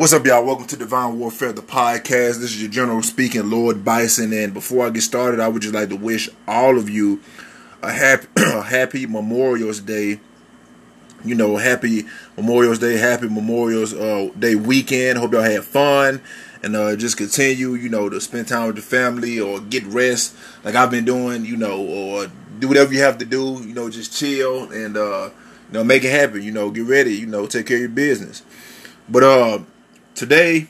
What's up, y'all? Welcome to Divine Warfare, the podcast. This is your general speaking, Lord Bison. And before I get started, I would just like to wish all of you a happy, a happy Memorial's Day. You know, happy Memorial's Day, happy Memorial's uh, Day weekend. Hope y'all had fun and uh, just continue, you know, to spend time with the family or get rest like I've been doing, you know, or do whatever you have to do, you know, just chill and, uh, you know, make it happen, you know, get ready, you know, take care of your business. But, uh, today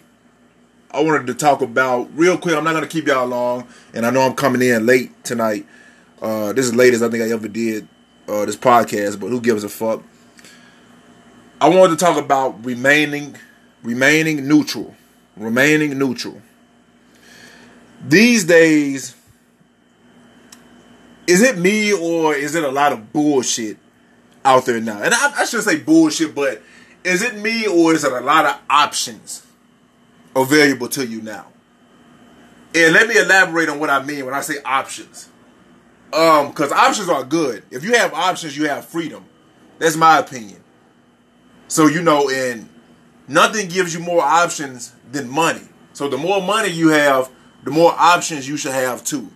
I wanted to talk about real quick. I'm not gonna keep y'all long, and I know I'm coming in late tonight. Uh, this is late as I think I ever did uh, this podcast, but who gives a fuck? I wanted to talk about remaining, remaining neutral, remaining neutral. These days, is it me or is it a lot of bullshit out there now? And I, I shouldn't say bullshit, but is it me or is it a lot of options available to you now? And let me elaborate on what I mean when I say options. Um, because options are good. If you have options, you have freedom. That's my opinion. So you know, and nothing gives you more options than money. So the more money you have, the more options you should have too.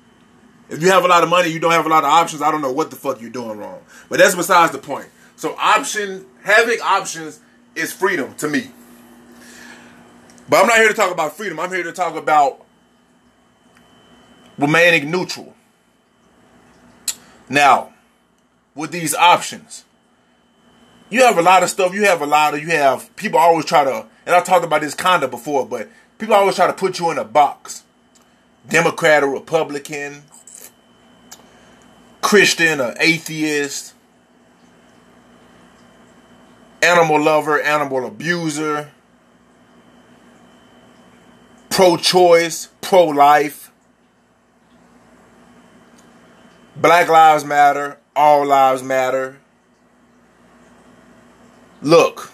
If you have a lot of money, you don't have a lot of options. I don't know what the fuck you're doing wrong. But that's besides the point. So option having options is freedom to me. But I'm not here to talk about freedom. I'm here to talk about remaining neutral. Now, with these options, you have a lot of stuff. You have a lot of, you have, people always try to, and I talked about this kind of before, but people always try to put you in a box. Democrat or Republican, Christian or atheist, animal lover, animal abuser, pro choice, pro life, Black Lives Matter, All Lives Matter. Look,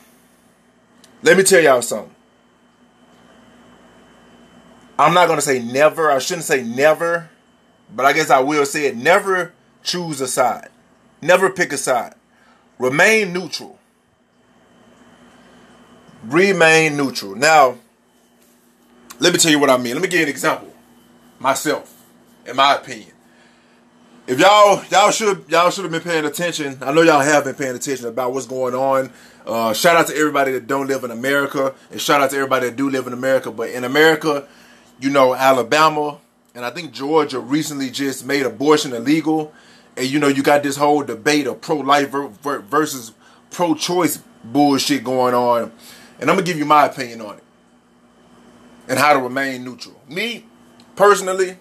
let me tell y'all something. I'm not going to say never. I shouldn't say never, but I guess I will say it. Never choose a side. Never pick a side. Remain neutral remain neutral. Now, let me tell you what I mean. Let me give you an example. Myself, in my opinion. If y'all y'all should y'all should have been paying attention. I know y'all have been paying attention about what's going on. Uh, shout out to everybody that don't live in America, and shout out to everybody that do live in America. But in America, you know, Alabama and I think Georgia recently just made abortion illegal. And you know, you got this whole debate of pro-life versus pro-choice bullshit going on and I'm gonna give you my opinion on it and how to remain neutral. Me, personally,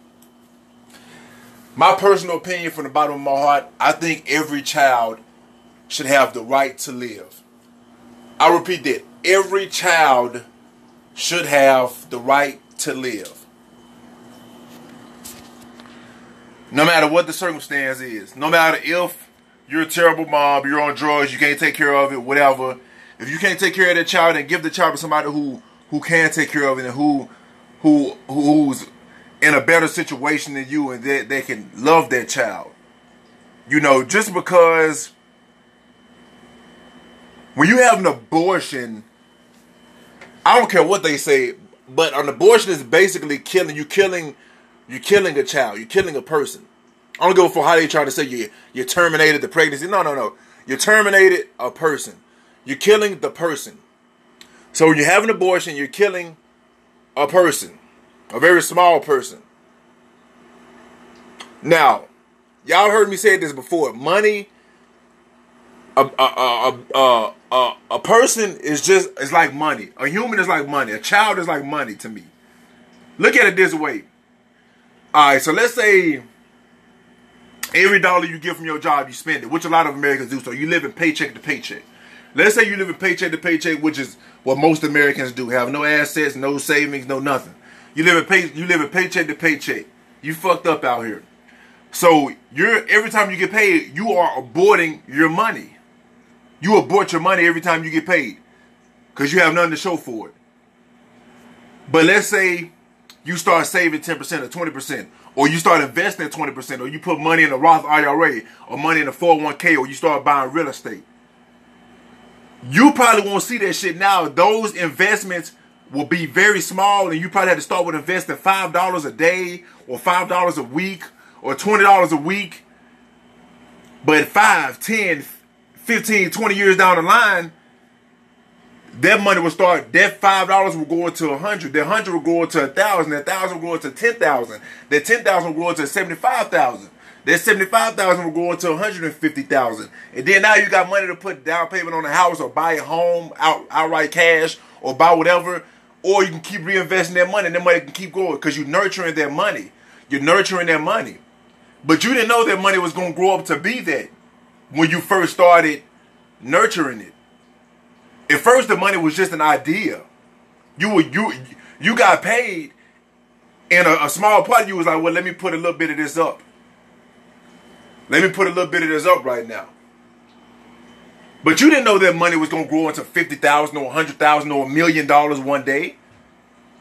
my personal opinion from the bottom of my heart, I think every child should have the right to live. I repeat that. Every child should have the right to live. No matter what the circumstance is. No matter if you're a terrible mom, you're on drugs, you can't take care of it, whatever if you can't take care of that child and give the child to somebody who who can take care of it and who who who's in a better situation than you and they, they can love that child. You know, just because when you have an abortion, I don't care what they say, but an abortion is basically killing you killing you're killing a child, you're killing a person. I don't go for how they try to say you you terminated the pregnancy. No, no, no. You terminated a person. You're killing the person. So when you have an abortion, you're killing a person, a very small person. Now, y'all heard me say this before. Money, a a a a, a, a person is just is like money. A human is like money. A child is like money to me. Look at it this way. All right, so let's say every dollar you get from your job, you spend it, which a lot of Americans do. So you live in paycheck to paycheck. Let's say you live in paycheck to paycheck, which is what most Americans do. Have no assets, no savings, no nothing. You live in pay, you live in paycheck to paycheck. You fucked up out here. So you're every time you get paid, you are aborting your money. You abort your money every time you get paid because you have nothing to show for it. But let's say you start saving 10% or 20%, or you start investing 20%, or you put money in a Roth IRA, or money in a 401k, or you start buying real estate. You probably won't see that shit now. Those investments will be very small and you probably have to start with investing $5 a day or $5 a week or $20 a week. But 5, 10, 15, 20 years down the line, that money will start, that $5 will go into a 100 that 100 will go into a 1000 that 1000 will go into 10000 that 10000 will go into 75000 that 75000 will go into 150000 And then now you got money to put down payment on a house or buy a home out, outright cash or buy whatever. Or you can keep reinvesting that money and that money can keep going because you're nurturing that money. You're nurturing that money. But you didn't know that money was going to grow up to be that when you first started nurturing it. At first, the money was just an idea. You were you you got paid, and a, a small part of you was like, well, let me put a little bit of this up. Let me put a little bit of this up right now. But you didn't know that money was gonna grow into fifty thousand or a hundred thousand or a million dollars one day.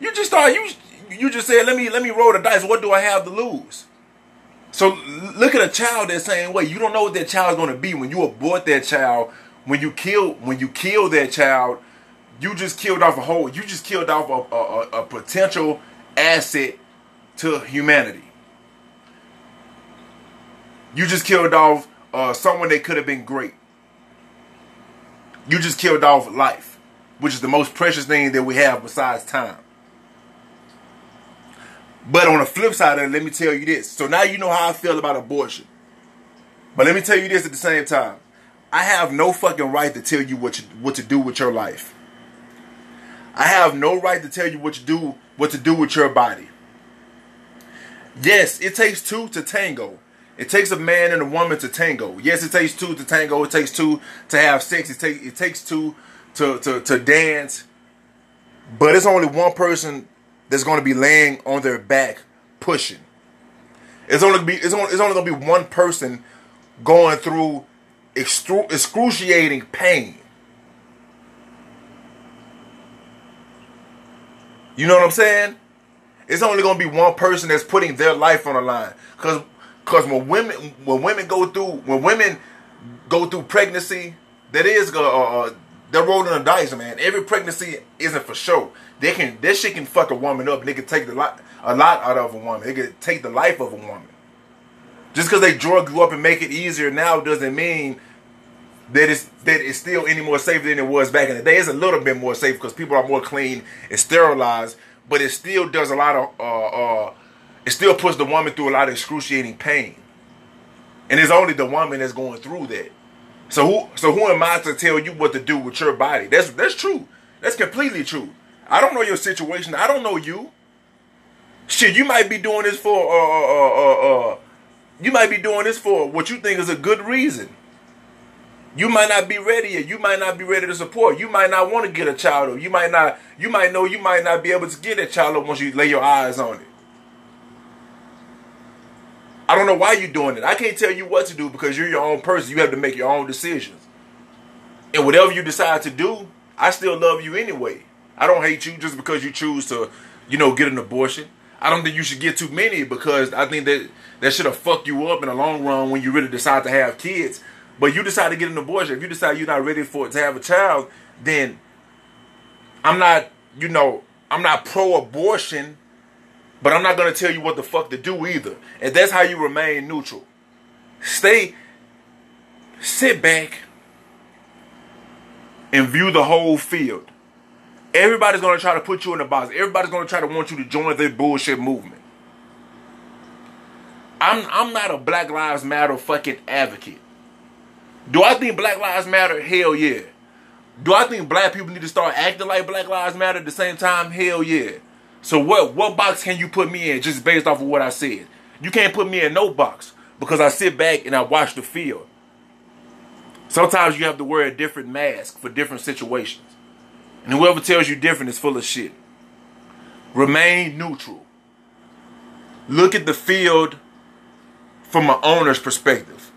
You just thought you you just said, let me let me roll the dice. What do I have to lose? So look at a child that same way. You don't know what that child is going to be when you abort that child. When you kill when you kill that child, you just killed off a whole. You just killed off a, a, a potential asset to humanity. You just killed off uh, someone that could have been great. You just killed off life, which is the most precious thing that we have besides time. But on the flip side of it, let me tell you this. So now you know how I feel about abortion. But let me tell you this at the same time. I have no fucking right to tell you what you, what to do with your life. I have no right to tell you what to do what to do with your body. Yes, it takes two to tango. It takes a man and a woman to tango. Yes, it takes two to tango. It takes two to have sex. It takes it takes two to, to, to dance. But it's only one person that's going to be laying on their back pushing. It's only be it's only, it's only going to be one person going through excru- excruciating pain. You know what I'm saying? It's only going to be one person that's putting their life on the line. Cuz cuz when women when women go through when women go through pregnancy, that is uh, uh, they're rolling the dice, man. Every pregnancy isn't for sure. They can this shit can fuck a woman up. They can take the lot a lot out of a woman. They can take the life of a woman. Just because they drug you up and make it easier now doesn't mean that it's that it's still any more safe than it was back in the day. It's a little bit more safe because people are more clean and sterilized, but it still does a lot of uh, uh, it still puts the woman through a lot of excruciating pain. And it's only the woman that's going through that. So who so who am I to tell you what to do with your body? That's that's true. That's completely true. I don't know your situation. I don't know you. Shit, you might be doing this for uh uh uh uh, uh you might be doing this for what you think is a good reason. You might not be ready yet. You might not be ready to support. You might not want to get a child or you might not you might know you might not be able to get a child once you lay your eyes on it. I don't know why you're doing it. I can't tell you what to do because you're your own person. You have to make your own decisions. And whatever you decide to do, I still love you anyway. I don't hate you just because you choose to, you know, get an abortion. I don't think you should get too many because I think that that should have fucked you up in the long run when you really decide to have kids. But you decide to get an abortion. If you decide you're not ready for it to have a child, then I'm not, you know, I'm not pro-abortion but I'm not going to tell you what the fuck to do either. And that's how you remain neutral. Stay, sit back, and view the whole field. Everybody's going to try to put you in a box. Everybody's going to try to want you to join their bullshit movement. I'm I'm not a Black Lives Matter fucking advocate. Do I think Black Lives Matter? Hell yeah. Do I think black people need to start acting like Black Lives Matter at the same time? Hell yeah. So what what box can you put me in just based off of what I said? You can't put me in no box because I sit back and I watch the field. Sometimes you have to wear a different mask for different situations. And whoever tells you different is full of shit. Remain neutral. Look at the field from an owner's perspective.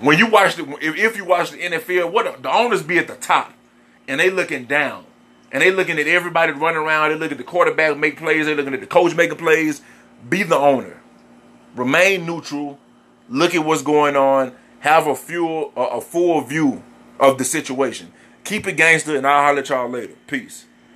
When you watch the if, if you watch the NFL, what the owners be at the top and they looking down and they looking at everybody running around. They look at the quarterback make plays. They looking at the coach making plays. Be the owner. Remain neutral. Look at what's going on. Have a full a full view of the situation. Keep it gangster, and I'll holler at y'all later. Peace.